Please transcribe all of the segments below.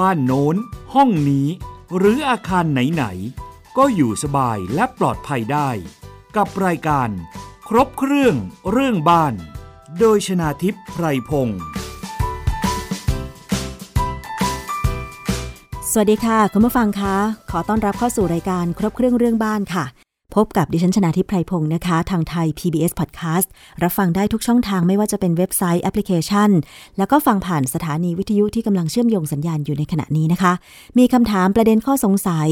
บ้านโน้น ห้องนี้ หรืออาคารไหนๆ ก็อยู่สบายและปลอดภัยได้ กับรายการ ครบเครื่องเรื่องบ้าน โดยชนาทิพย์ไพรพงศ์สวัสดีค่ะ คุณผู้ฟังคะ ขอต้อนรับเข้าสู่รายการครบเครื่องเรื่องบ้านค่ะ พบกับดิฉันชนาทิพไพรพงศ์นะคะ ทางไทย PBS Podcast รับฟังได้ทุกช่องทางไม่ว่าจะเป็นเว็บไซต์แอปพลิเคชัน แล้วก็ฟังผ่านสถานีวิทยุที่กำลังเชื่อมโยงสัญญาณอยู่ในขณะนี้นะคะ มีคำถามประเด็นข้อสงสัย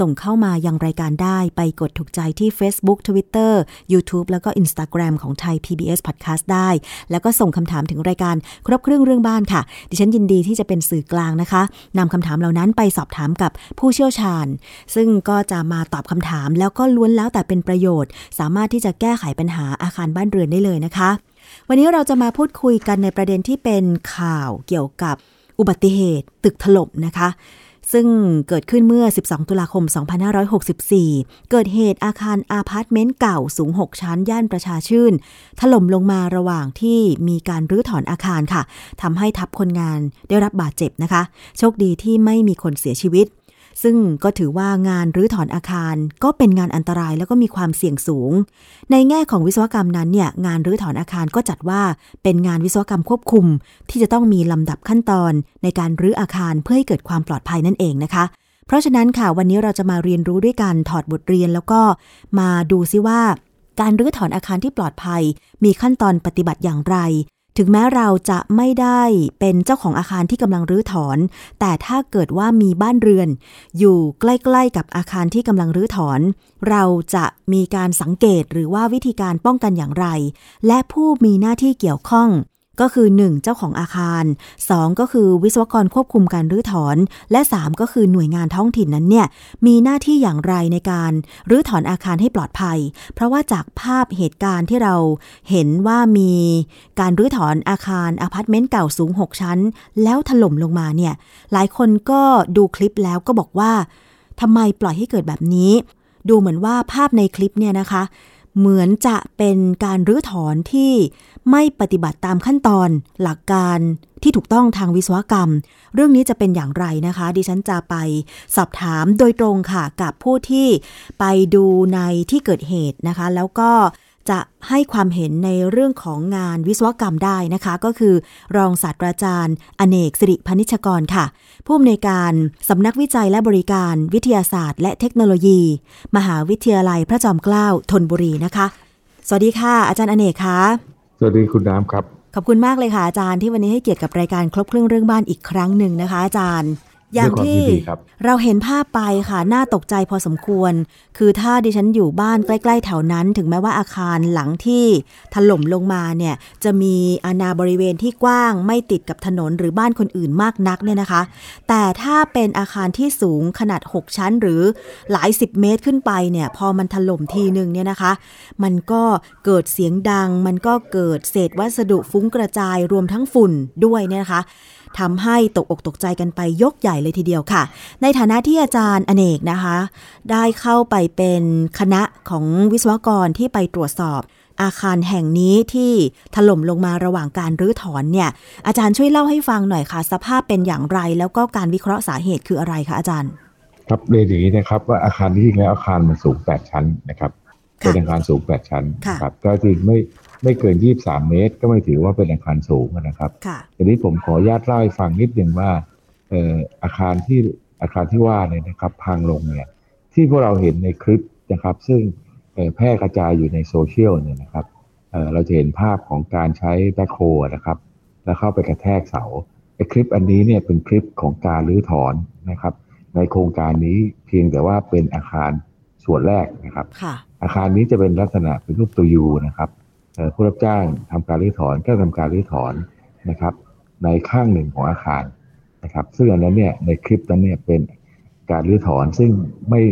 ส่งเข้ามายังรายการได้ไปกดถูกใจที่ Facebook Twitter YouTube แล้วก็ Instagram ของไทย PBS Podcast ได้ แล้วก็ส่งคำถามถึงรายการครบเครื่องเรื่องบ้านค่ะ ดิฉันยินดีที่จะเป็นสื่อกลางนะคะนำคำถามเหล่านั้นไปสอบถามกับผู้เชี่ยวชาญ ซึ่งก็จะมาตอบคำถามแล้วก็ล้วนแล้วแต่เป็นประโยชน์ สามารถที่จะแก้ไขปัญหาอาคารบ้านเรือนได้เลยนะคะ วันนี้เราจะมาพูดคุยกันในประเด็นที่เป็นข่าวเกี่ยวกับอุบัติเหตุ ตึกถล่มนะคะ ซึ่งเกิดขึ้นเมื่อ 12 ตุลาคม 2564 เกิดเหตุอาคารอาพาร์ตเมนต์เก่าสูง 6 ชั้น ย่านประชาชื่น ถล่มลงมาระหว่างที่มีการรื้อถอนอาคารค่ะทำให้ทับคนงานได้รับบาดเจ็บนะคะ โชคดีที่ไม่มีคนเสียชีวิต ซึ่งก็ถือว่างานรื้อถอนอาคารก็เป็นงานอันตรายแล้วก็มีความเสี่ยงสูง ในแง่ของวิศวกรรมนั้นเนี่ยงานรื้อถอนอาคารก็จัดว่าเป็นงานวิศวกรรมควบคุม ที่จะต้องมีลำดับขั้นตอนในการรื้ออาคารเพื่อให้เกิดความปลอดภัยนั่นเองนะคะ เพราะฉะนั้นค่ะวันนี้เราจะมาเรียนรู้ด้วยการถอดบทเรียนแล้วก็มาดูซิว่าการรื้อถอนอาคารที่ปลอดภัย มีขั้นตอนปฏิบัติอย่างไร ถึงแม้เราจะไม่ได้เป็นเจ้าของอาคารที่กำลังรื้อถอน แต่ถ้าเกิดว่ามีบ้านเรือน อยู่ใกล้ ๆ กับอาคารที่กำลังรื้อถอน เราจะมีการสังเกตหรือว่าวิธีการป้องกันอย่างไร และผู้มีหน้าที่เกี่ยวข้อง ก็คือ 1. เจ้าของอาคาร 2. ก็คือวิศวกรควบคุมการรื้อถอน และ 3 ก็คือหน่วยงานท้องถิ่นนั้นเนี่ยมีหน้าที่อย่างไรในการรื้อถอนอาคารให้ปลอดภัย เพราะว่าจากภาพเหตุการณ์ที่เราเห็นว่ามีการรื้อถอนอาคารอพาร์ตเมนต์เก่าสูง 6 ชั้น แล้วถล่มลงมาเนี่ยหลายคนก็ดูคลิปแล้วก็บอกว่าทำไมปล่อยให้เกิดแบบนี้ ดูเหมือนว่าภาพในคลิปเนี่ยนะคะ เหมือนจะเป็นการรื้อถอนที่ไม่ปฏิบัติตามขั้นตอนหลักการที่ถูกต้องทางวิศวกรรม เรื่องนี้จะเป็นอย่างไรนะคะ ดิฉันจะไปสอบถามโดยตรงค่ะกับผู้ที่ไปดูในที่เกิดเหตุนะคะ แล้วก็ จะให้ความเห็นในเรื่องของงานวิศวกรรมได้นะคะ ก็คือรองศาสตราจารย์ อเนกสิริพนิชกรค่ะ ผู้อำนวยการสำนักวิจัยและบริการวิทยาศาสตร์ และเทคโนโลยี มหาวิทยาลัยพระจอมเกล้าธนบุรีนะคะ สวัสดีค่ะ อาจารย์อเนกคะสวัสดีคุณน้ำครับ ขอบคุณมากเลยค่ะอาจารย์ที่วันนี้ให้เกียรติกับรายการครบเครื่องเรื่องบ้านอีกครั้งหนึ่งนะคะ อาจารย์ อย่างที่เราเห็นภาพไปค่ะ น่าตกใจพอสมควร คือถ้าดิฉันอยู่บ้านใกล้ๆแถวนั้น ถึงแม้ว่าอาคารหลังที่ถล่มลงมาเนี่ย จะมีอาณาบริเวณที่กว้าง ไม่ติดกับถนนหรือบ้านคนอื่นมากนักเนี่ยนะคะ แต่ถ้าเป็นอาคารที่สูงขนาด 6 ชั้นหรือหลายสิบเมตรขึ้นไปเนี่ย พอมันถล่มทีนึงเนี่ยนะคะ มันก็เกิดเสียงดัง มันก็เกิดเศษวัสดุฟุ้งกระจายรวมทั้งฝุ่นด้วยเนี่ยนะคะ ทำให้ตกอกตกใจกันไปยกใหญ่เลยทีเดียวค่ะ ในฐานะที่อาจารย์อเนกนะคะ ได้เข้าไปเป็นคณะของวิศวกรที่ไปตรวจสอบ อาคารแห่งนี้ที่ถล่มลงมาระหว่างการรื้อถอนเนี่ย อาจารย์ช่วยเล่าให้ฟังหน่อยค่ะ สภาพเป็นอย่างไร แล้วก็การวิเคราะห์สาเหตุคืออะไรคะอาจารย์ ครับเรียนอย่างนี้นะครับว่าอาคารที่จริงแล้วอาคารมันสูง 8 ชั้นนะครับเป็นอาคารสูง 8 ชั้นครับก็จริงไม่ ไม่เกิน 23 เมตร ก็ไม่ถือว่าเป็นอาคารสูงนะครับทีนี้ผมขออนุญาตเล่าให้ฟังนิดหนึ่งว่าอาคารที่อาคารที่ว่าเนี่ยนะครับพังลงเนี่ยที่พวกเราเห็นในคลิปนะครับ ซึ่งแพร่กระจายอยู่ในโซเชียลเนี่ยนะครับเราจะเห็นภาพของการใช้แบ็คโฮนะครับ แล้วเข้าไปกระแทกเสาไอ้คลิปอันนี้เนี่ยเป็นคลิปของการรื้อถอนนะครับ ในโครงการนี้เพียงแต่ว่าเป็นอาคารส่วนแรกนะครับ อาคารนี้จะเป็นลักษณะเป็นรูปตัวยูนะครับ ผู้รับจ้างทำการรื้อถอนก็ทำการรื้อถอนนะครับ ในข้างหนึ่งของอาคารนะครับ ซึ่งอันนั้นเนี่ยในคลิปนั้นเนี่ยเป็นการรื้อถอนซึ่งไม่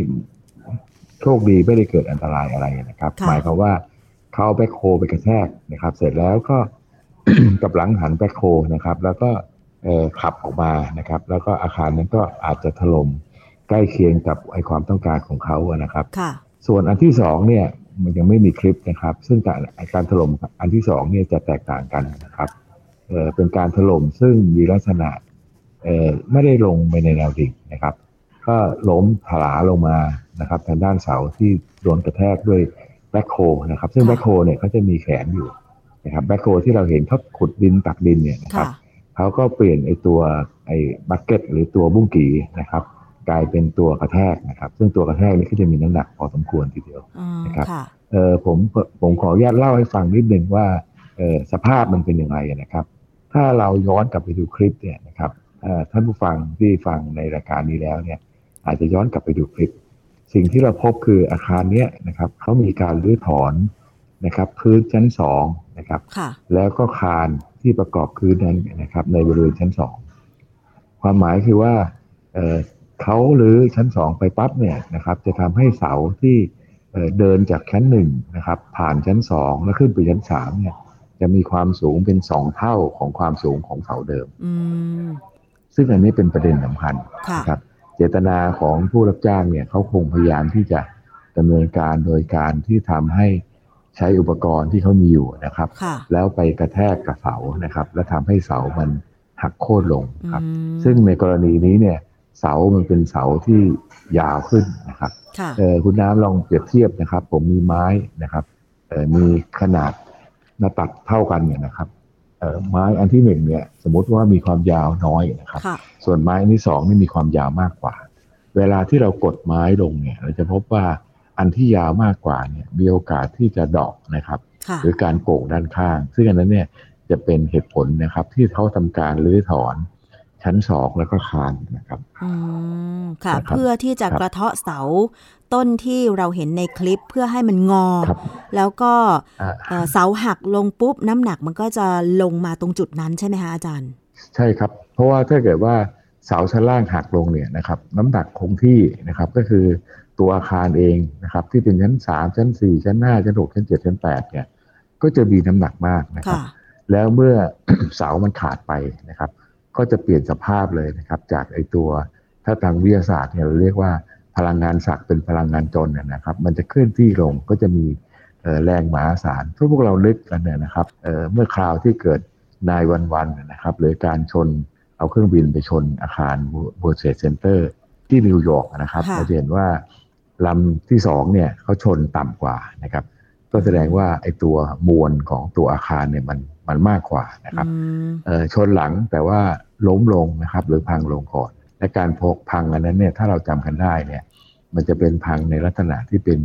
โชคดีไม่ได้เกิดอันตรายอะไรนะครับ หมายความว่าเขาแบ็คโฮไปกระแทกนะครับ เสร็จแล้วก็กับหลังหันแบ็คโฮนะครับ แล้วก็ขับออกมานะครับ แล้วก็อาคารนั้นก็อาจจะถล่มใกล้เคียงกับไอความต้องการของเขานะครับ ส่วนอันที่สองเนี่ย มันยังไม่มีคลิปนะครับ ซึ่งการการถล่มอันที่สองเนี่ยจะแตกต่างกันนะครับเออเป็นการถล่มซึ่งมีลักษณะเอ่อไม่ได้ลงไปในแนวดิ่งนะครับ ก็ล้มถลาลงมานะครับทางด้านเสาที่โดนกระแทกด้วยแบ็คโฮนะครับ ซึ่งแบ็คโฮเนี่ยเขาจะมีแขนอยู่นะครับแบ็คโฮที่เราเห็นเขาขุดดินตักดินเนี่ยนะครับเขาก็เปลี่ยนไอตัวไอบักเก็ตหรือตัวบุ้งกีนะครับ กลายเป็นตัวกระแทกนะครับ ซึ่งตัวกระแทกนี้ก็จะมีน้ำหนักพอสมควรทีเดียวนะครับเออผมผมขออนุญาตเล่าให้ฟังนิดนึงว่าเออสภาพมันเป็นยังไงนะครับ ถ้าเราย้อนกลับไปดูคลิปเนี่ยนะครับท่านผู้ฟังที่ฟังในรายการนี้แล้วเนี่ย อาจจะย้อนกลับไปดูคลิป สิ่งที่เราพบคืออาคารเนี้ยนะครับเขามีการรื้อถอนนะครับพื้นชั้นสองนะครับ แล้วก็คานที่ประกอบพื้นนั้นนะครับ ในบริเวณชั้นสองความหมายคือว่า เเขาหรือชั้นสองไปปั๊บเนี่ยนะครับ จะทำให้เสาที่เดินจากชั้นหนึ่งนะครับ ผ่านชั้นสองแล้วขึ้นไปชั้นสามเนี่ย จะมีความสูงเป็นสองเท่าของความสูงของเสาเดิมซึ่งอันนี้เป็นประเด็นสำคัญนะครับ เจตนาของผู้รับจ้างเนี่ยเขาคงพยายามที่จะดำเนินการโดยการที่ทำให้ใช้อุปกรณ์ที่เขามีอยู่นะครับ แล้วไปกระแทกกับเสานะครับ แล้วทำให้เสามันหักโค่นลงครับ ซึ่งในกรณีนี้เนี่ย เสามันเป็นเสาที่ยาวขึ้นนะครับเออคุณน้ำลองเปรียบเทียบนะครับ ผมมีไม้นะครับเออมีขนาดหน้าตัดเท่ากันเนี่ยนะครับเออไม้อันที่หนึ่งเนี่ย สมมติว่ามีความยาวน้อยนะครับ ส่วนไม้อันที่สองนี่มีความยาวมากกว่า เวลาที่เรากดไม้ลงเนี่ย เราจะพบว่าอันที่ยาวมากกว่าเนี่ย มีโอกาสที่จะดอกนะครับ หรือการโก่งด้านข้าง ซึ่งอันนั้นเนี่ยจะเป็นเหตุผลนะครับ ที่เขาทำการรื้อถอน ชั้นสองแล้วก็คานนะครับอืมค่ะ เพื่อที่จะกระเทาะเสาต้นที่เราเห็นในคลิปเพื่อให้มันงอ แล้วก็เสาหักลงปุ๊บน้ำหนักมันก็จะลงมาตรงจุดนั้นใช่ไหมคะอาจารย์ ใช่ครับ เพราะว่าถ้าเกิดว่าเสาชั้นล่างหักลงเนี่ยนะครับ น้ำหนักคงที่นะครับก็คือตัวอาคารเองนะครับที่เป็นชั้นสามชั้นสี่ชั้นห้าชั้นหกชั้นเจ็ดชั้นแปดเนี่ยก็จะมีน้ำหนักมากนะครับ แล้วเมื่อเสามันขาดไปนะครับ ก็จะเปลี่ยนสภาพเลยนะครับ จากไอตัวถ้าทางวิทยาศาสตร์เนี่ยเราเรียกว่าพลังงานศักเป็นพลังงานจนนะครับ มันจะเคลื่อนที่ลงก็จะมีแรงมหาศาลทุกพวกเราลึกกันเนี่ยนะครับเเมื่อคราวที่เกิดนายวันวันนะครับหรือการชนเอาเครื่องบินไปชนอาคารWorld Trade Center ที่นิวยอร์กนะครับเราจะเห็นว่าลำที่สองเนี่ยเขาชนต่ำกว่านะครับ ก็แสดงว่าไอ้ตัวมวลของตัวอาคารเนี่ยมัน มันมากกว่านะครับชนหลังแต่ว่าล้มลงนะครับหรือพังลงก่อน และการพกพังอันนั้นเนี่ยถ้าเราจำกันได้เนี่ยมันจะเป็นพังในลักษณะที่เป็น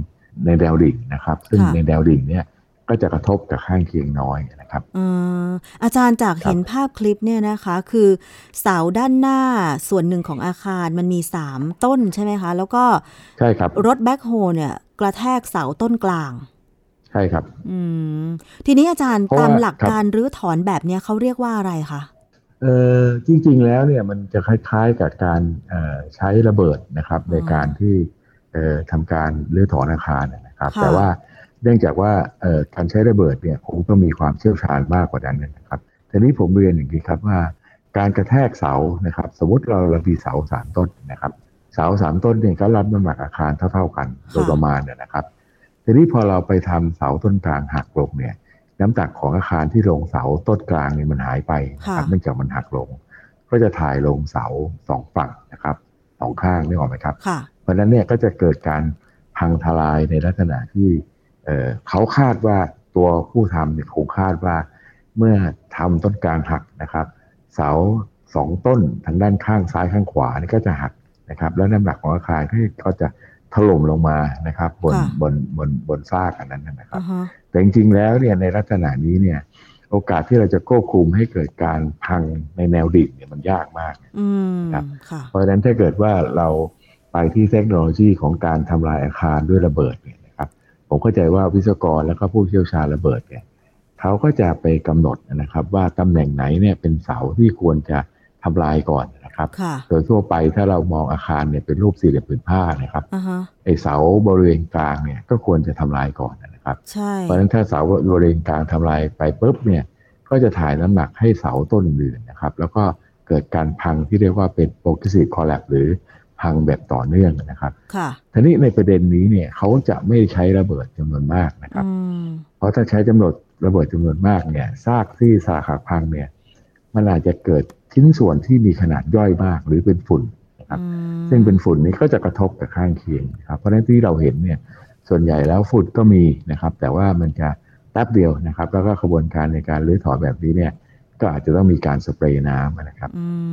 ในแนวดิ่งนะครับ ซึ่งในแนวดิ่งเนี่ยก็จะกระทบกับข้างเคียงน้อยนะครับอาจารย์จากเห็นภาพคลิปเนี่ยนะคะ คือเสาด้านหน้าส่วนหนึ่งของอาคารมันมีสามต้นใช่ไหมคะ แล้วก็ใช่ครับรถแบ็คโฮเนี่ยกระแทกเสาต้นกลางใช่ครับ อืม ทีนี้อาจารย์ตามหลักการรื้อถอนแบบนี้เขาเรียกว่าอะไรคะ เออจริง ๆ แล้วเนี่ยมันจะคล้ายๆกับการใช้ระเบิดนะครับ ในการที่ทำการรื้อถอนอาคารนะครับ แต่ว่าเนื่องจากว่าการใช้ระเบิดเนี่ยคงต้องมีความเชี่ยวชาญมากกว่านั้นนะครับทีนี้ผมเรียนอย่างนี้ครับว่า การกระแทกเสานะครับ สมมติเราเรามีเสาสามต้นนะครับ เสาสามต้นเนี่ยก็รับน้ำหนักอาคารเท่า ๆกันโดยประมาณเนี่ยนะครับ ทีนี้พอเราไปทำเสาต้นกลางหักลงเนี่ย น้ำหนักของอาคารที่ลงเสาต้นกลางเนี่ยมันหายไปนะครับเนื่องจากมันหักลง ก็จะถ่ายลงเสาสองฝั่งนะครับสองข้างนี่ออกไหมครับ เพราะนั้นเนี่ยก็จะเกิดการพังทลายในลักษณะที่เเขาคาดว่าตัวผู้ทำเนี่ยคงคาดว่า เมื่อทำต้นกลางหักนะครับ เสาสองต้นทางด้านข้างซ้ายข้างขวานี่ก็จะหักนะครับ แล้วน้ำหนักของอาคารก็จะ ถล่มลงมานะครับ บนบนบนบนซากอันนั้นนะครับ แต่จริงๆแล้วเนี่ยในลักษณะนี้เนี่ย โอกาสที่เราจะควบคุมให้เกิดการพังในแนวดิ่งเนี่ยมันยากมากครับเพราะฉะนั้นถ้าเกิดว่าเราไปที่เทคโนโลยีของการทำลายอาคารด้วยระเบิดเนี่ยนะครับ ผมเข้าใจว่าวิศวกรแล้วก็ผู้เชี่ยวชาญระเบิดเนี่ยเขาก็จะไปกำหนดนะครับ ว่าตำแหน่งไหนเนี่ยเป็นเสาที่ควรจะทำลายก่อน นะครับ โดยทั่วไปถ้าเรามองอาคารเนี่ยเป็นรูปสี่เหลี่ยมผืนผ้านะครับไอเสาบริเวณกลางเนี่ยก็ควรจะทำลายก่อนนะครับเพราะฉะนั้นถ้าเสาบริเวณกลางทำลายไปปุ๊บเนี่ยก็จะถ่ายน้ำหนักให้เสาต้นอื่นนะครับ แล้วก็เกิดการพังที่เรียกว่าเป็นโปรกิสิตคอลแลบหรือพังแบบต่อเนื่องนะครับค่ะทีนี้ในประเด็นนี้เนี่ยเขาจะไม่ใช้ระเบิดจำนวนมากนะครับ เพราะถ้าใช้จำนวนระเบิดจำนวนมากเนี่ยซากที่สาขาพังเนี่ย มันอาจจะเกิดท ชิ้นส่วนที่มีขนาดย่อยมากหรือเป็นฝุ่นนะครับซึ่งเป็นฝุ่นนี้ก็จะกระทบกับข้างเคียงครับเพราะฉะนั้นที่เราเห็นเนี่ยส่วนใหญ่แล้วฝุ่นก็มีนะครับ แต่ว่ามันจะแป๊บเดียวนะครับ แล้วก็กระบวนการในการรื้อถอนแบบนี้เนี่ยก็อาจจะต้องมีการสเปรย์น้ำนะครับ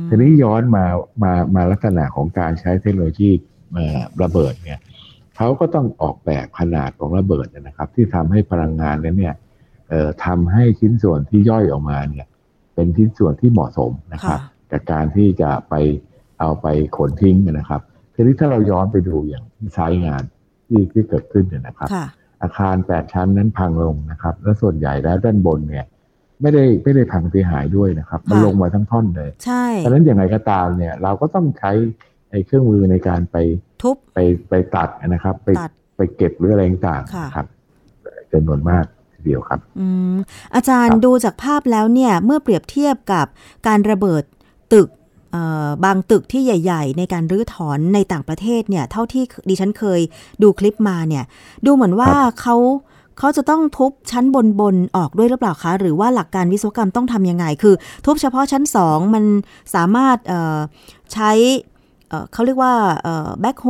ทีนี้ย้อนมามามาลักษณะของการใช้เทคโนโลยีระเบิดเนี่ยเขาก็ต้องออกแบบขนาดของระเบิดนะครับ ที่ทำให้พลังงานนั้นเนี่ยทำให้ชิ้นส่วนที่ย่อยออกมาเนี่ย เป็นชิ้นส่วนที่เหมาะสมนะครับกับการที่จะไปเอาไปขนทิ้งนะครับทีนี้ถ้าเราย้อนไปดูอย่างที่ใช้งานที่ที่เกิดขึ้นเนี่ยนะครับ อาคารแปดชั้นนั้นพังลงนะครับ และส่วนใหญ่แล้วด้านบนเนี่ยไม่ได้ไม่ได้พังเสียหายด้วยนะครับ มันลงมาทั้งท่อนเลยใช่ดังนั้นอย่างไรก็ตามเนี่ย เราก็ต้องใช้ไอ้เครื่องมือในการไปทุบไปไปตัดนะครับ ไปไปเก็บหรืออะไรต่างๆครับจำนวนมากที เดียวครับอืมอาจารย์ดูจากภาพแล้วเนี่ยเมื่อเปรียบเทียบกับการระเบิดตึกบางตึกที่ใหญ่ ๆ ในการรื้อถอนในต่างประเทศเนี่ย เท่าที่ดิฉันเคยดูคลิปมาเนี่ย ดูเหมือนว่าเขาเขาจะต้องทุบชั้นบนบนออกด้วยหรือเปล่าคะ หรือว่าหลักการวิศวกรรมต้องทำยังไง คือ ทุบเฉพาะชั้นสองมันสามารถใช้เขาเรียกว่าแบ็คโฮ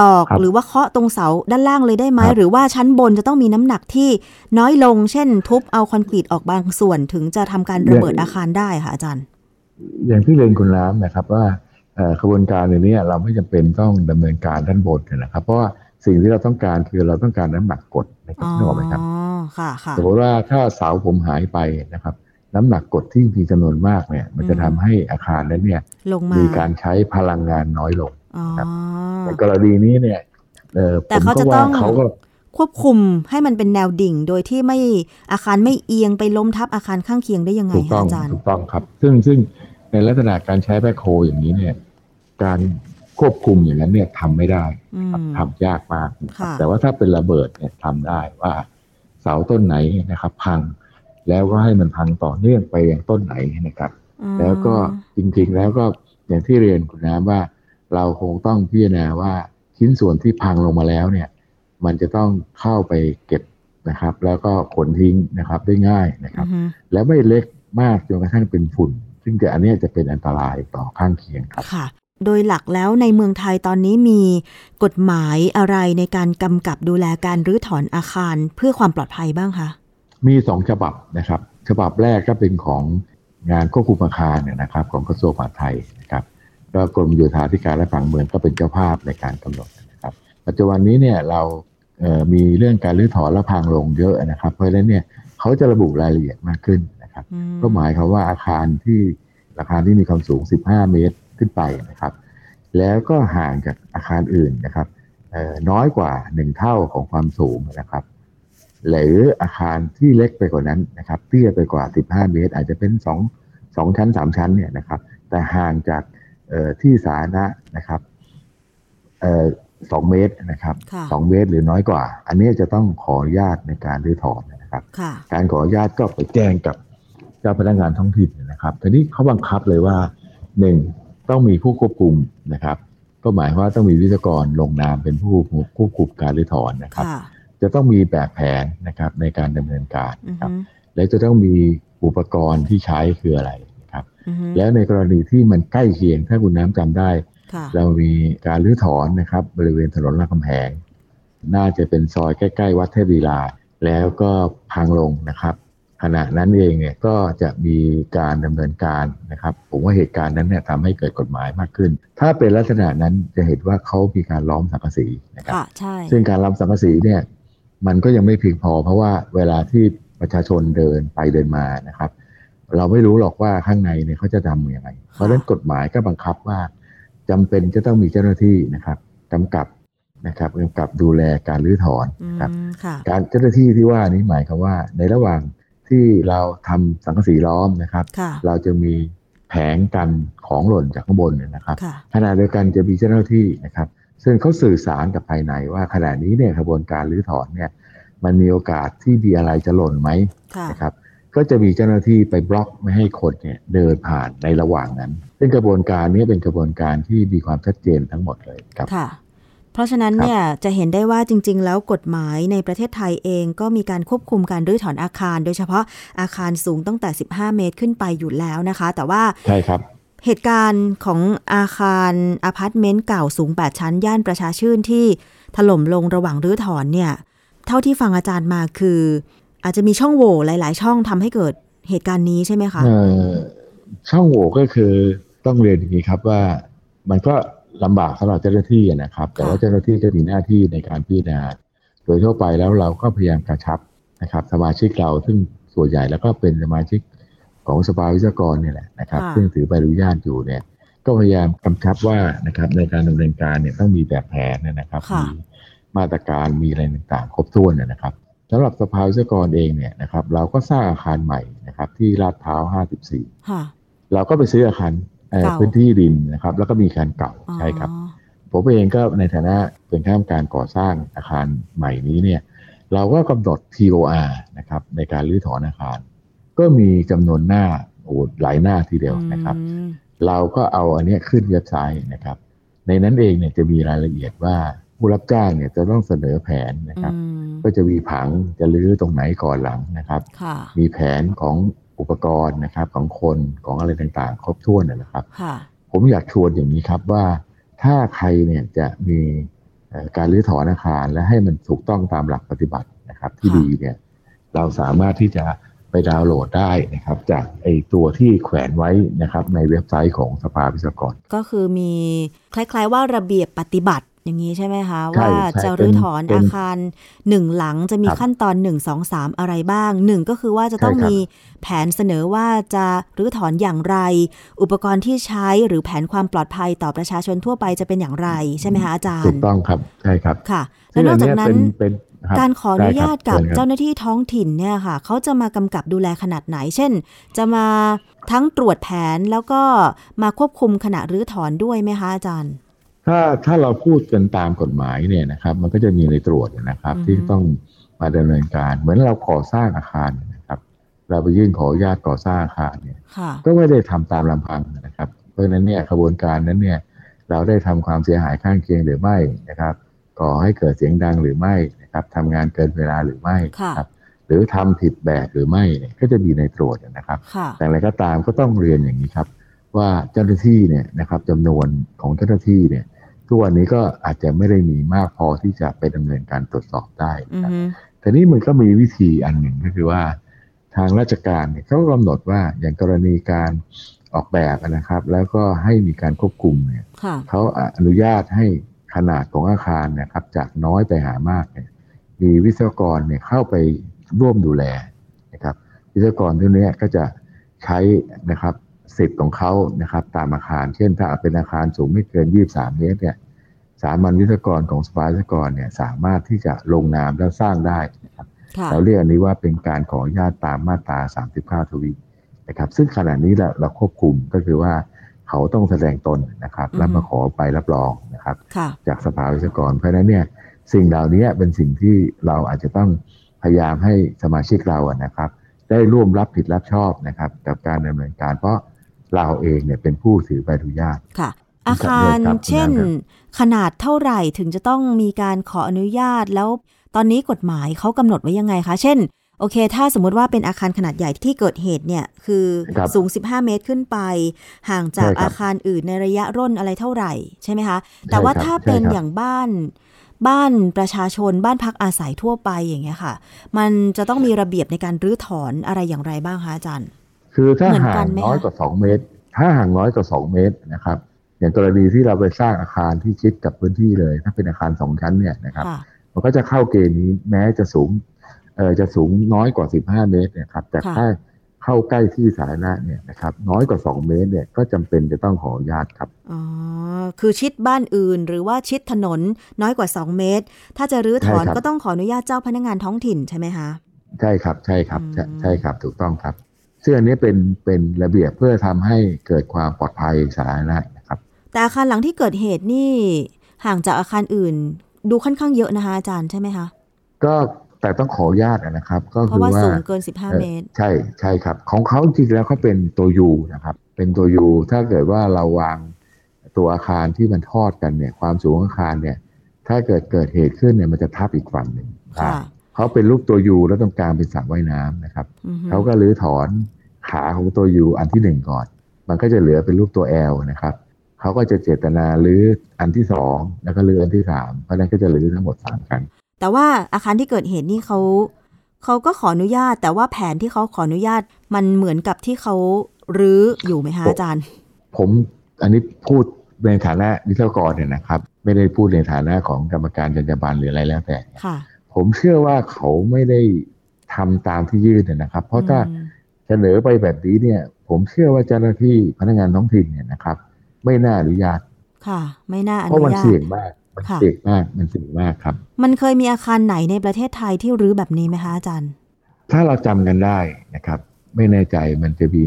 ตอกหรือว่าเคาะตรงเสาด้านล่างเลยได้ไหมหรือว่าชั้นบนจะต้องมีน้ำหนักที่น้อยลง เช่น ทุบเอาคอนกรีตออกบางส่วนถึงจะทำการระเบิดอาคารได้ค่ะอาจารย์ อย่างที่เรียนคุณน้ำนะครับว่าขบวนการในนี้เราไม่จำเป็นต้องดำเนินการด้านบนนะครับ เพราะว่าสิ่งที่เราต้องการคือเราต้องการน้ำหนักกดนะครับนึกออกไหมครับสมมติว่าถ้าเสาผมหายไปนะครับ น้ำหนักกดที่มีจำนวนมากเนี่ย มันจะทำให้อาคารนั้นเนี่ยมีการใช้พลังงานน้อยลง ครับในกรณีนี้เนี่ยผมก็ว่าเขาก็ควบคุมให้มันเป็นแนวดิ่ง โดยที่ไม่อาคารไม่เอียงไปล้มทับอาคารข้างเคียงได้ยังไงคะอาจารย์ถูกต้องครับ ซึ่งซึ่งในลักษณะการใช้แบคโฮอย่างนี้เนี่ย การควบคุมอย่างนั้นเนี่ยทำไม่ได้ทำยากมาก แต่ว่าถ้าเป็นระเบิดเนี่ยทำได้ว่าเสาต้นไหนนะครับ พังแล้วก็ให้มันพังต่อเนื่องไปยังต้นไหนนะครับ แล้วก็จริงๆแล้วก็อย่างที่เรียนคุณน้ำว่า เราคงต้องพิจารณาว่าชิ้นส่วนที่พังลงมาแล้วเนี่ย มันจะต้องเข้าไปเก็บนะครับ แล้วก็ขนทิ้งนะครับได้ง่ายนะครับ แล้วไม่เล็กมากจนกระทั่งเป็นฝุ่น ซึ่งอันนี้จะเป็นอันตรายต่อข้างเคียงครับค่ะ โดยหลักแล้วในเมืองไทยตอนนี้มีกฎหมายอะไรในการกำกับดูแลการรื้อถอนอาคารเพื่อความปลอดภัยบ้างคะมีสองฉบับนะครับ ฉบับแรกก็เป็นของงานควบคุมอาคารเนี่ยนะครับ ของกระทรวงมหาดไทยนะครับ ก็กรมโยธาธิการและผังเมืองก็เป็นเจ้าภาพในการกำหนดนะครับ ปัจจุบันนี้เนี่ยเราเมีเรื่องการรื้อถอนและพังลงเยอะนะครับ เพราะฉะนั้นเนี่ยเขาจะระบุรายละเอียดมากขึ้นครับก็หมายความว่าอาคารที่อาคารที่มีความสูง 15 เมตรขึ้นไปนะครับ แล้วก็ห่างจากอาคารอื่นนะครับน้อยกว่า 1 เท่าของความสูงนะครับหรืออาคารที่เล็กไปกว่านั้นนะครับเตี้ยไปกว่า 15 เมตร อาจจะเป็น 2 2 ชั้น 3 ชั้นเนี่ยนะครับ แต่ห่างจาก ที่สาธารณะนะครับสองเมตรนะครับสองเมตรหรือน้อยกว่า อันนี้จะต้องขออนุญาตในการรื้อถอนนะครับ การขออนุญาตก็ไปแจ้งกับเจ้าพนักงานท้องถิ่นนะครับทีนี้เขาบังคับเลยว่าหนึ่งต้องมีผู้ควบคุมนะครับ ก็หมายว่าต้องมีวิศวกรลงนามเป็นผู้ควบคุมการรื้อถอนนะครับ จะต้องมีแบบแผนนะครับในการดำเนินการนะครับและจะต้องมีอุปกรณ์ที่ใช้คืออะไรนะครับ แล้วในกรณีที่มันใกล้เคียงถ้าคุณน้ำจำได้ เรามีการรื้อถอนนะครับ บริเวณถนนรามคำแหง น่าจะเป็นซอยใกล้ ๆ วัดเทพดีลา แล้วก็พังลงนะครับขณะนั้นเองเนี่ยก็จะมีการดำเนินการนะครับ ผมว่าเหตุการณ์นั้นเนี่ยทำให้เกิดกฎหมายมากขึ้น ถ้าเป็นลักษณะนั้นจะเห็นว่าเขามีการล้อมสังกะสีนะครับซึ่งการล้อมสังกะสีเนี่ยมันก็ยังไม่เพียงพอ เพราะว่าเวลาที่ประชาชนเดินไปเดินมานะครับ เราไม่รู้หรอกว่าข้างในเนี่ยเขาจะทำอย่างไร เพราะฉะนั้นกฎหมายก็บังคับว่าจำเป็นจะต้องมีเจ้าหน้าที่นะครับกำกับนะครับกำกับดูแลการรื้อถอนนะครับการเจ้าหน้าที่ที่ว่านี้หมายความว่า ในระหว่างที่เราทำสังกะสีล้อมนะครับ เราจะมีแผงกันของหล่นจากข้างบนนะครับขณะเดียวกันจะมีเจ้าหน้าที่นะครับ ซึ่งเขาสื่อสารกับภายในว่าขณะนี้เนี่ยกระบวนการรื้อถอนเนี่ยมันมีโอกาสที่มีอะไรจะหล่นไหมนะครับ ก็จะมีเจ้าหน้าที่ไปบล็อกไม่ให้คนเนี่ยเดินผ่านในระหว่างนั้น ซึ่งกระบวนการนี้เป็นกระบวนการที่มีความชัดเจนทั้งหมดเลยครับค่ะ เพราะฉะนั้นเนี่ยจะเห็นได้ว่าจริง ๆ แล้วกฎหมายในประเทศไทยเองก็มีการควบคุมการรื้อถอนอาคาร โดยเฉพาะอาคารสูงตั้งแต่ 15 เมตรขึ้นไปอยู่แล้วนะคะ แต่ว่าใช่ครับเหตุการณ์ของอาคารอพาร์ตเมนต์เก่าสูง 8 ชั้น ย่านประชาชื่นที่ถล่มลงระหว่างรื้อถอนเนี่ย เท่าที่ฟังอาจารย์มาคือ อาจจะมีช่องโหว่หลาย ๆ ช่องทำให้เกิดเหตุการณ์นี้ใช่ไหมคะช่องโหว่ก็คือต้องเรียนอย่างนี้ครับว่ามันก็ลำบากสำหรับเจ้าหน้าที่นะครับ แต่ว่าเจ้าหน้าที่ก็มีหน้าที่ในการพิจารณาโดยทั่วไปแล้วเราก็พยายามกระชับนะครับ สมาชิกเราซึ่งส่วนใหญ่แล้วก็เป็นสมาชิกของสภาวิศวกรเนี่ยแหละนะครับ ซึ่งถือใบอนุญาตอยู่เนี่ยก็พยายามกำชับว่านะครับในการดำเนินการเนี่ยต้องมีแบบแผนนะครับมีมาตรการมีอะไรต่างๆ ครบถ้วนนะครับ สำหรับสภาวิศวกรเองเนี่ยนะครับเราก็สร้างอาคารใหม่นะครับ ที่ลาดพร้าว 54 เราก็ไปซื้ออาคารพื้นที่ดินนะครับ แล้วก็มีการเก่าใช่ครับ ผมเองก็ในฐานะเป็นข้ามการก่อสร้างอาคารใหม่นี้เนี่ยเราก็กำหนด TOR นะครับในการรื้อถอนอาคาร ก็มีจำนวนหน้าโอ้หลายหน้าทีเดียวนะครับ เราก็เอาอันนี้ขึ้นเว็บไซต์นะครับ ในนั้นเองเนี่ยจะมีรายละเอียดว่า ผู้รับจ้างเนี่ยจะต้องเสนอแผนนะครับ ก็จะมีผังจะรื้อตรงไหนก่อนหลังนะครับ มีแผนของอุปกรณ์นะครับ ของคนของอะไรต่างๆ ครบถ้วนนะครับผมอยากชวนอย่างนี้ครับว่าถ้าใครเนี่ยจะมีการรื้อถอนอาคารและให้มันถูกต้องตามหลักปฏิบัตินะครับ ที่ดีเนี่ยเราสามารถที่จะไปดาวน์โหลดได้นะครับ จากไอตัวที่แขวนไว้นะครับ ในเว็บไซต์ของสภาวิศวกรก็คือมีคล้าย ๆ ว่าระเบียบปฏิบัติ อย่างนี้ใช่ไหมคะ ว่าจะรื้อถอนอาคารหนึ่งหลังจะมีขั้นตอนหนึ่งสองสามอะไรบ้างหนึ่งก็คือว่าจะต้องมีแผนเสนอว่าจะรื้อถอนอย่างไร อุปกรณ์ที่ใช้หรือแผนความปลอดภัยต่อประชาชนทั่วไปจะเป็นอย่างไรใช่ไหมคะอาจารย์ถูกต้องครับใช่ครับค่ะ แล้วนอกจากนั้นการขออนุญาตกับเจ้าหน้าที่ท้องถิ่นเนี่ยค่ะเขาจะมากำกับดูแลขนาดไหน เช่น จะมาทั้งตรวจแผนแล้วก็มาควบคุมขณะรื้อถอนด้วยไหมคะอาจารย์ ถ้าถ้าเราพูดกันตามกฎหมายเนี่ยนะครับ มันก็จะมีในตรวจนะครับ ที่ต้องมาดำเนินการ เหมือนเราก่อสร้างอาคารนะครับ เราไปยื่นขออนุญาตก่อสร้างอาคารเนี่ย ก็ไม่ได้ทำตามลำพังนะครับ เพราะฉะนั้นเนี่ยกระบวนการนั้นเนี่ยเราได้ทำความเสียหายข้างเคียงหรือไม่นะครับก่อให้เกิดเสียงดังหรือไม่นะครับทำงานเกินเวลาหรือไม่ครับ หรือทำผิดแบบหรือไม่เนี่ยก็จะมีในตรวจนะครับแต่อะไรก็ตามก็ต้องเรียนอย่างนี้ครับ ว่าเจ้าหน้าที่เนี่ยนะครับจำนวนของเจ้าหน้าที่เนี่ยทุกวันนี้ก็อาจจะไม่ได้มีมากพอที่จะไปดำเนินการตรวจสอบได้นะครับแต่นี่มันก็มีวิธีอันหนึ่งก็คือว่า ทางราชการเนี่ยเขากำหนดว่าอย่างกรณีการออกแบบนะครับ แล้วก็ให้มีการควบคุมเนี่ยเขาอนุญาตให้ขนาดของอาคารเนี่ยครับ จากน้อยไปหามากเนี่ยมีวิศวกรเนี่ยเข้าไปร่วมดูแลนะครับ วิศวกรที่นี้ก็จะใช้นะครับ สิทธิ์ของเขานะครับ ตามอาคาร เช่น ถ้าเป็นอาคารสูงไม่เกิน 23 เมตรเนี่ยสามัญวิศวกรของสปาวิศวกรเนี่ยสามารถที่จะลงนามแล้วสร้างได้นะครับ เราเรียกอันนี้ว่าเป็นการขออนุญาตตามมาตรา 39 ทวีนะครับ ซึ่งขณะนี้เราเราควบคุมก็คือว่าเขาต้องแสดงตนนะครับ แล้วมาขอไปรับรองนะครับ จากสภาวิศวกร เพราะฉะนั้นเนี่ยสิ่งเหล่านี้เป็นสิ่งที่เราอาจจะต้องพยายามให้สมาชิกเราอะนะครับ ได้ร่วมรับผิดรับชอบนะครับ กับการดำเนินการ เพราะ เราเองเนี่ยเป็นผู้ถือใบอนุญาตค่ะ อาคารเช่น ขนาดเท่าไหร่ถึงจะต้องมีการขออนุญาตแล้วตอนนี้กฎหมายเขากำหนดไว้ยังไงคะ เช่น โอเค ถ้าสมมติว่าเป็นอาคารขนาดใหญ่ที่เกิดเหตุเนี่ยคือสูง 15 เมตรขึ้นไป ห่างจากอาคารอื่นในระยะร่นอะไรเท่าไหร่ใช่ไหมคะ แต่ว่าถ้าเป็นอย่างบ้านบ้านประชาชนบ้านพักอาศัยทั่วไปอย่างเงี้ยค่ะ มันจะต้องมีระเบียบในการรื้อถอนอะไรอย่างไรบ้างคะอาจารย์ คือถ้าห่างน้อยกว่า2เมตร ถ้าห่างน้อยกว่า2เมตรนะครับ อย่างกรณีที่เราไปสร้างอาคารที่ชิดกับพื้นที่เลย ถ้าเป็นอาคารสองชั้นเนี่ยนะครับ มันก็จะเข้าเกณฑ์นี้แม้จะสูงเออจะสูงน้อยกว่า15เมตรเนี่ยครับแต่ถ้าเข้าใกล้ที่สาธารณะเนี่ยนะครับน้อยกว่า 2 เมตรเนี่ยก็จำเป็นจะต้องขออนุญาตครับอ๋อคือชิดบ้านอื่น หรือว่าชิดถนนน้อยกว่า 2 เมตร ถ้าจะรื้อถอนก็ต้องขออนุญาตเจ้าพนักงานท้องถิ่นใช่ไหมคะใช่ครับใช่ครับใช่ครับถูกต้องครับ ซึ่งอันนี้เป็นเป็นระเบียบเพื่อทำให้เกิดความปลอดภัยสาธารณะแต่อาคารหลังที่เกิดเหตุนี่ห่างจากอาคารอื่น ดูค่อนข้างเยอะนะคะอาจารย์ใช่ไหมคะก็แต่ต้องขออนุญาตนะครับ ก็คือว่าสูงเกิน 15 เมตร ใช่ใช่ครับ ของเขาจริงแล้วเขาเป็นตัวยูนะครับ เป็นตัวยูถ้าเกิดว่าเราวางตัวอาคารที่มันทอดกันเนี่ย ความสูงอาคารเนี่ย ถ้าเกิดเกิดเหตุขึ้นเนี่ยมันจะทับอีกฝั่งหนึ่ง เขาเป็นรูปตัวยูแล้วตรงกลางเป็นสระว่ายน้ำนะครับเขาก็รื้อถอนขาของตัวยูอันที่หนึ่งก่อน มันก็จะเหลือเป็นรูปตัวแอลนะครับเขาก็จะเจตนารื้ออันที่สองแล้วก็รื้ออันที่สามเพราะนั้นก็จะรื้อทั้งหมดสามครั้งแต่ว่าอาคารที่เกิดเหตุนี่เขาเขาก็ขออนุญาต แต่ว่าแผนที่เขาขออนุญาตมันเหมือนกับที่เขารื้ออยู่ไหมคะอาจารย์ ผมอันนี้พูดในฐานะวิศวกรเนี่ยนะครับ ไม่ได้พูดในฐานะของกรรมการจรรยาบรรณหรืออะไรแล้วแต่ค่ะ ผมเชื่อว่าเขาไม่ได้ทำตามที่ยื่นนะครับ เพราะถ้าเสนอไปแบบนี้เนี่ย ผมเชื่อว่าเจ้าหน้าที่พนักงานท้องถิ่นเนี่ยนะครับ ไม่น่าอนุญาต ค่ะ ไม่น่าอนุญาตเพราะมันเสี่ยงมากมันเสี่ยงมากมันเสี่ยงมากครับ มันเคยมีอาคารไหนในประเทศไทยที่รื้อแบบนี้ไหมคะอาจารย์ ถ้าเราจำกันได้นะครับ ไม่แน่ใจมันจะมี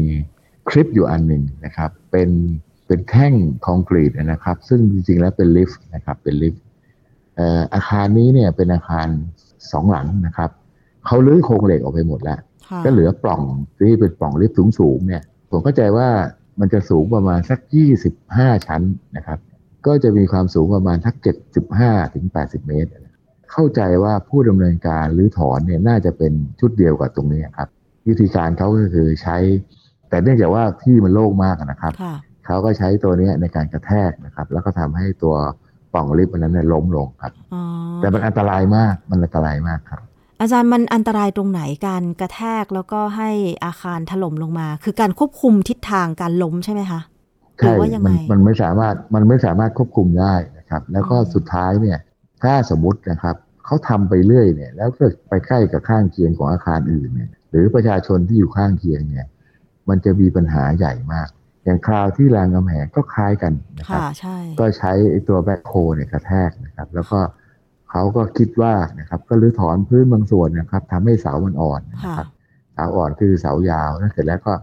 คลิปอยู่อันหนึ่งนะครับ เป็นเป็นแท่งคอนกรีตนะครับ ซึ่งจริงๆแล้วเป็นลิฟต์นะครับ เป็นลิฟต์ อาคารนี้เนี่ยเป็นอาคารสองหลังนะครับเขาลื้อโครงเหล็กออกไปหมดแล้ว ก็เหลือปล่องที่เป็นปล่องลิฟต์สูงๆเนี่ย ผมเข้าใจว่ามันจะสูงประมาณสักยี่สิบห้าชั้นนะครับ ก็จะมีความสูงประมาณทักเจ็ดสิบห้าถึงแปดสิบเมตร เข้าใจว่าผู้ดำเนินการหรือถอนเนี่ยน่าจะเป็นชุดเดียวกับตรงนี้ครับ วิธีการเขาก็คือใช้ แต่เนื่องจากว่าที่มันโล่งมากนะครับ เขาก็ใช้ตัวนี้ในการกระแทกนะครับ แล้วก็ทำให้ตัว ป่องลิฟต์นั้นล้มลงครับ แต่มันอันตรายมากมันอันตรายมากครับ อาจารย์มันอันตรายตรงไหนการกระแทกแล้วก็ให้อาคารถล่มลงมา คือการควบคุมทิศทางการล้มใช่ไหมคะใช่มันมันไม่สามารถมันไม่สามารถควบคุมได้นะครับ แล้วก็สุดท้ายเนี่ย ถ้าสมมตินะครับเขาทำไปเรื่อยเนี่ย แล้วก็ไปใกล้กับข้างเคียงของอาคารอื่นเนี่ย หรือประชาชนที่อยู่ข้างเคียงเนี่ย มันจะมีปัญหาใหญ่มาก อย่างคราวที่รางกำแหงก็คล้ายกันนะครับก็ใช้ตัวแบ็คโฮเนี่ยกระแทกนะครับ แล้วก็เขาก็คิดว่านะครับ ก็รื้อถอนพื้นบางส่วนนะครับทำให้เสามันอ่อนนะครับเสาอ่อนคือเสายาวแล้วเสร็จแล้วก็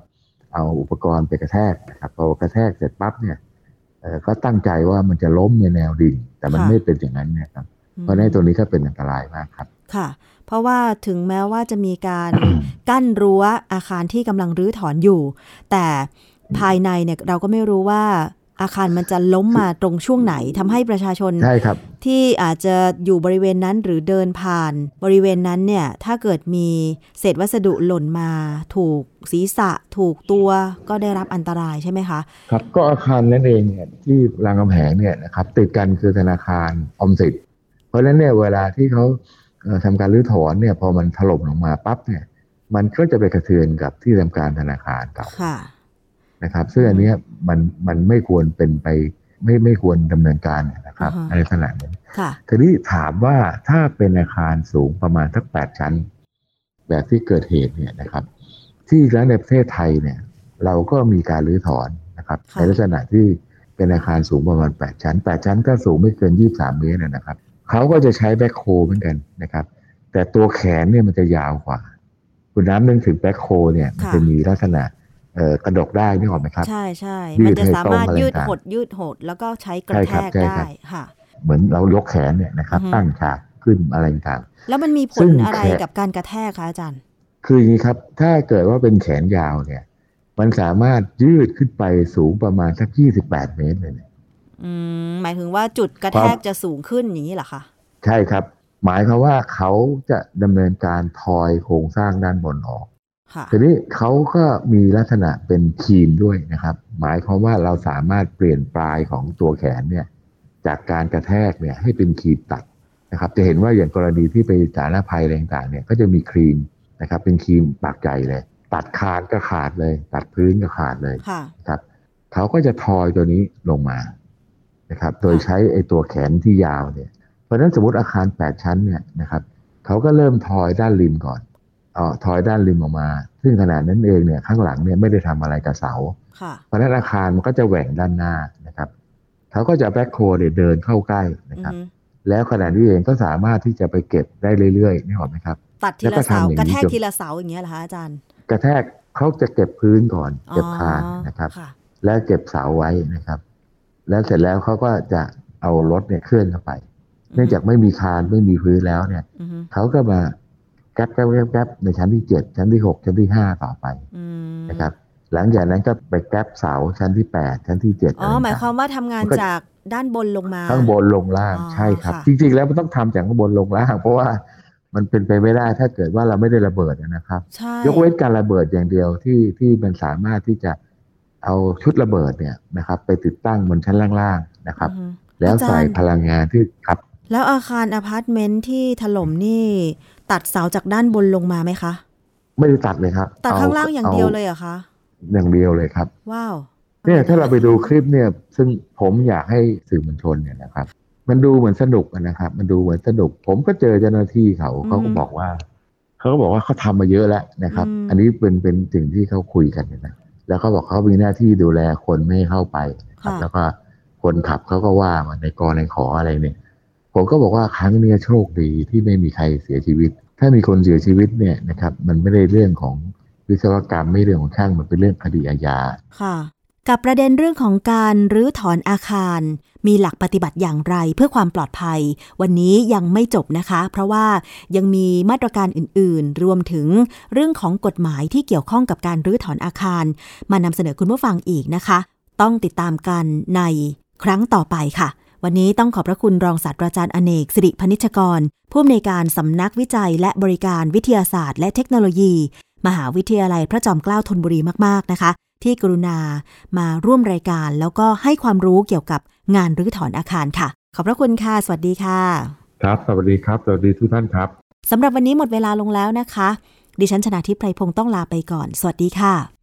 เอาอุปกรณ์ไปกระแทกนะครับพอกระแทกเสร็จปั๊บเนี่ยก็ตั้งใจว่ามันจะล้มในแนวดิ่ง แต่มันไม่เป็นอย่างนั้นนะครับเพราะในตัวนี้ก็เป็นอันตรายมากครับ ค่ะ เพราะว่าถึงแม้ว่าจะมีการกั้นรั้วอาคารที่กำลังรื้อถอนอยู่ แต่ ภายในเนี่ยเราก็ไม่รู้ว่าอาคารมันจะล้มมาตรงช่วงไหนทำให้ประชาชนใช่ครับ ที่อาจจะอยู่บริเวณนั้นหรือเดินผ่านบริเวณนั้นเนี่ย ถ้าเกิดมีเศษวัสดุหล่นมา ถูกศีรษะ ถูกตัวก็ได้รับอันตรายใช่ไหมคะ ครับ ก็อาคารนั่นเองเนี่ยที่รางกำแหงเนี่ยนะครับติดกันคือธนาคารอมสิทธิ์เพราะฉะนั้นเนี่ยเวลาที่เขาทำการรื้อถอนเนี่ยพอมันถล่มลงมาปั๊บเนี่ย มันก็จะไปกระเทือนกับที่ทำการธนาคารเก่า นะครับซึ่งอันนี้มันมันไม่ควรเป็นไปไม่ไม่ควรดำเนินการนะครับในขณะนี้ทีนี้ถามว่าถ้าเป็นอาคารสูงประมาณสักแปดชั้น แบบที่เกิดเหตุเนี่ยนะครับ ที่แล้วในประเทศไทยเนี่ย เราก็มีการรื้อถอนนะครับ ในลักษณะที่เป็นอาคารสูงประมาณแปดชั้นแปดชั้นก็สูงไม่เกินยี่สามเมตรนะครับเขาก็จะใช้แบ็คโฮเหมือนกันนะครับ แต่ตัวแขนเนี่ยมันจะยาวกว่า คุณน้ำนึกถึงแบ็คโฮเนี่ยมันจะมีลักษณะ กระดกได้นี่หรอไหมครับ ใช่ใช่มันจะสามารถยืดหดยืดหด แล้วก็ใช้กระแทกได้ค่ะ เหมือนเรายกแขนเนี่ยนะครับ ตั้งฉากขึ้นอะไรต่างแล้วมันมีผลอะไรกับการกระแทกคะอาจารย์ คืออย่างนี้ครับ ถ้าเกิดว่าเป็นแขนยาวเนี่ย มันสามารถยืดขึ้นไปสูงประมาณสักยี่สิบแปดเมตรเลยอืมหมายถึงว่าจุดกระแทกจะสูงขึ้นอย่างนี้เหรอคะใช่ครับ หมายความว่าเขาจะดำเนินการทอยโครงสร้างด้านบนออก ทีนี้เขาก็มีลักษณะเป็นคีมด้วยนะครับ หมายความว่าเราสามารถเปลี่ยนปลายของตัวแขนเนี่ยจากการกระแทกเนี่ยให้เป็นคีมตัดนะครับ จะเห็นว่าอย่างกรณีที่ไปสารภัยอะไรต่างๆเนี่ยก็จะมีครีมนะครับ เป็นครีมปากใหญ่เลย ตัดคานก็ขาดเลย ตัดพื้นก็ขาดเลยครับเขาก็จะทอยตัวนี้ลงมานะครับ โดยใช้ไอ้ตัวแขนที่ยาวเนี่ย เพราะฉะนั้นสมมติอาคารแปดชั้นเนี่ยนะครับเขาก็เริ่มทอยด้านริมก่อนเอา ถอยด้านริมออกมา ซึ่งขนาดนั้นเองเนี่ยข้างหลังเนี่ยไม่ได้ทำอะไรกับเสาเพราะนั้นอาคารมันก็จะแหว่งด้านหน้านะครับเขาก็จะแบ็คโคเดินเข้าใกล้นะครับ แล้วขนาดนี้เองก็สามารถที่จะไปเก็บได้เรื่อยๆนี่หรอไหมครับตัดทีละเสากระแทกทีละเสาอย่างเงี้ยเหรอคะอาจารย์ กระแทกเขาจะเก็บพื้นก่อน เก็บคานนะครับ แล้วเก็บเสาไว้นะครับ แล้วเสร็จแล้วเขาก็จะเอารถเนี่ยเคลื่อนเข้าไป เนื่องจากไม่มีคานไม่มีพื้นแล้วเนี่ยเขาก็มา แก๊บแก๊บแก๊บแก๊บในชั้นที่เจ็ดชั้นที่หกชั้นที่ห้าต่อไปนะครับ หลังจากนั้นก็ไปแก๊บเสาชั้นที่แปดชั้นที่เจ็ดอ๋อหมายความว่าทำงานจากด้านบนลงมาข้างบนลงล่างใช่ครับ จริง ๆ แล้วมันต้องทำจากข้างบนลงล่าง เพราะว่ามันเป็นไปไม่ได้ถ้าเกิดว่าเราไม่ได้ระเบิดนะครับ ยกเว้นการระเบิดอย่างเดียวที่ที่มันสามารถที่จะเอาชุดระเบิดเนี่ยนะครับ ไปติดตั้งบนชั้นล่างๆนะครับ แล้วใส่พลังงานที่ครับ แล้วอาคารอพาร์ตเมนต์ที่ถล่มนี่ ตัดเสาจากด้านบนลงมาไหมคะ ไม่ได้ตัดเลยครับ ตัดข้างล่างอย่างเดียวเลยเหรอคะอย่างเดียวเลยครับ ว้าวเนี่ยถ้าเราไปดูคลิปเนี่ย ซึ่งผมอยากให้สื่อมวลชนเนี่ยนะครับ มันดูเหมือนสนุกนะครับ มันดูเหมือนสนุก ผมก็เจอเจ้าหน้าที่เขาเขาก็บอกว่าเขาก็บอกว่าเขาทามาเยอะแล้วนะครับ อันนี้เป็นเป็นสิ่งที่เขาคุยกันนะแล้วเขาบอกเขามีหน้าที่ดูแลคนไม่ให้เข้าไปครับ แล้วก็คนขับเขาก็ว่ามันในกรในขออะไรเนี่ย ผมก็บอกว่าครั้งนี้โชคดีที่ไม่มีใครเสียชีวิต ถ้ามีคนเสียชีวิตเนี่ยนะครับ มันไม่ได้เรื่องของวิศวกรรมไม่เรื่องของช่างมันเป็นเรื่องคดีอาญาค่ะ กับประเด็นเรื่องของการรื้อถอนอาคาร มีหลักปฏิบัติอย่างไรเพื่อความปลอดภัย วันนี้ยังไม่จบนะคะ เพราะว่ายังมีมาตรการอื่น ๆ รวมถึงเรื่องของกฎหมายที่เกี่ยวข้องกับการรื้อถอนอาคาร มานำเสนอคุณผู้ฟังอีกนะคะ ต้องติดตามกันในครั้งต่อไปค่ะ วันนี้ต้องขอบพระคุณรองศาสตราจารย์อเนกสิริพนิชกร ผู้อำนวยการสำนักวิจัยและบริการวิทยาศาสตร์ และเทคโนโลยี มหาวิทยาลัยพระจอมเกล้าธนบุรีมาก ๆ นะคะ ที่กรุณามาร่วมรายการ แล้วก็ให้ความรู้เกี่ยวกับงานรื้อถอนอาคารค่ะ ขอบพระคุณค่ะ สวัสดีค่ะ ครับ สวัสดีครับ สวัสดีทุกท่านครับสำหรับวันนี้หมดเวลาลงแล้วนะคะ ดิฉันชนะทิพไพรพงศ์ต้องลาไปก่อน สวัสดีค่ะ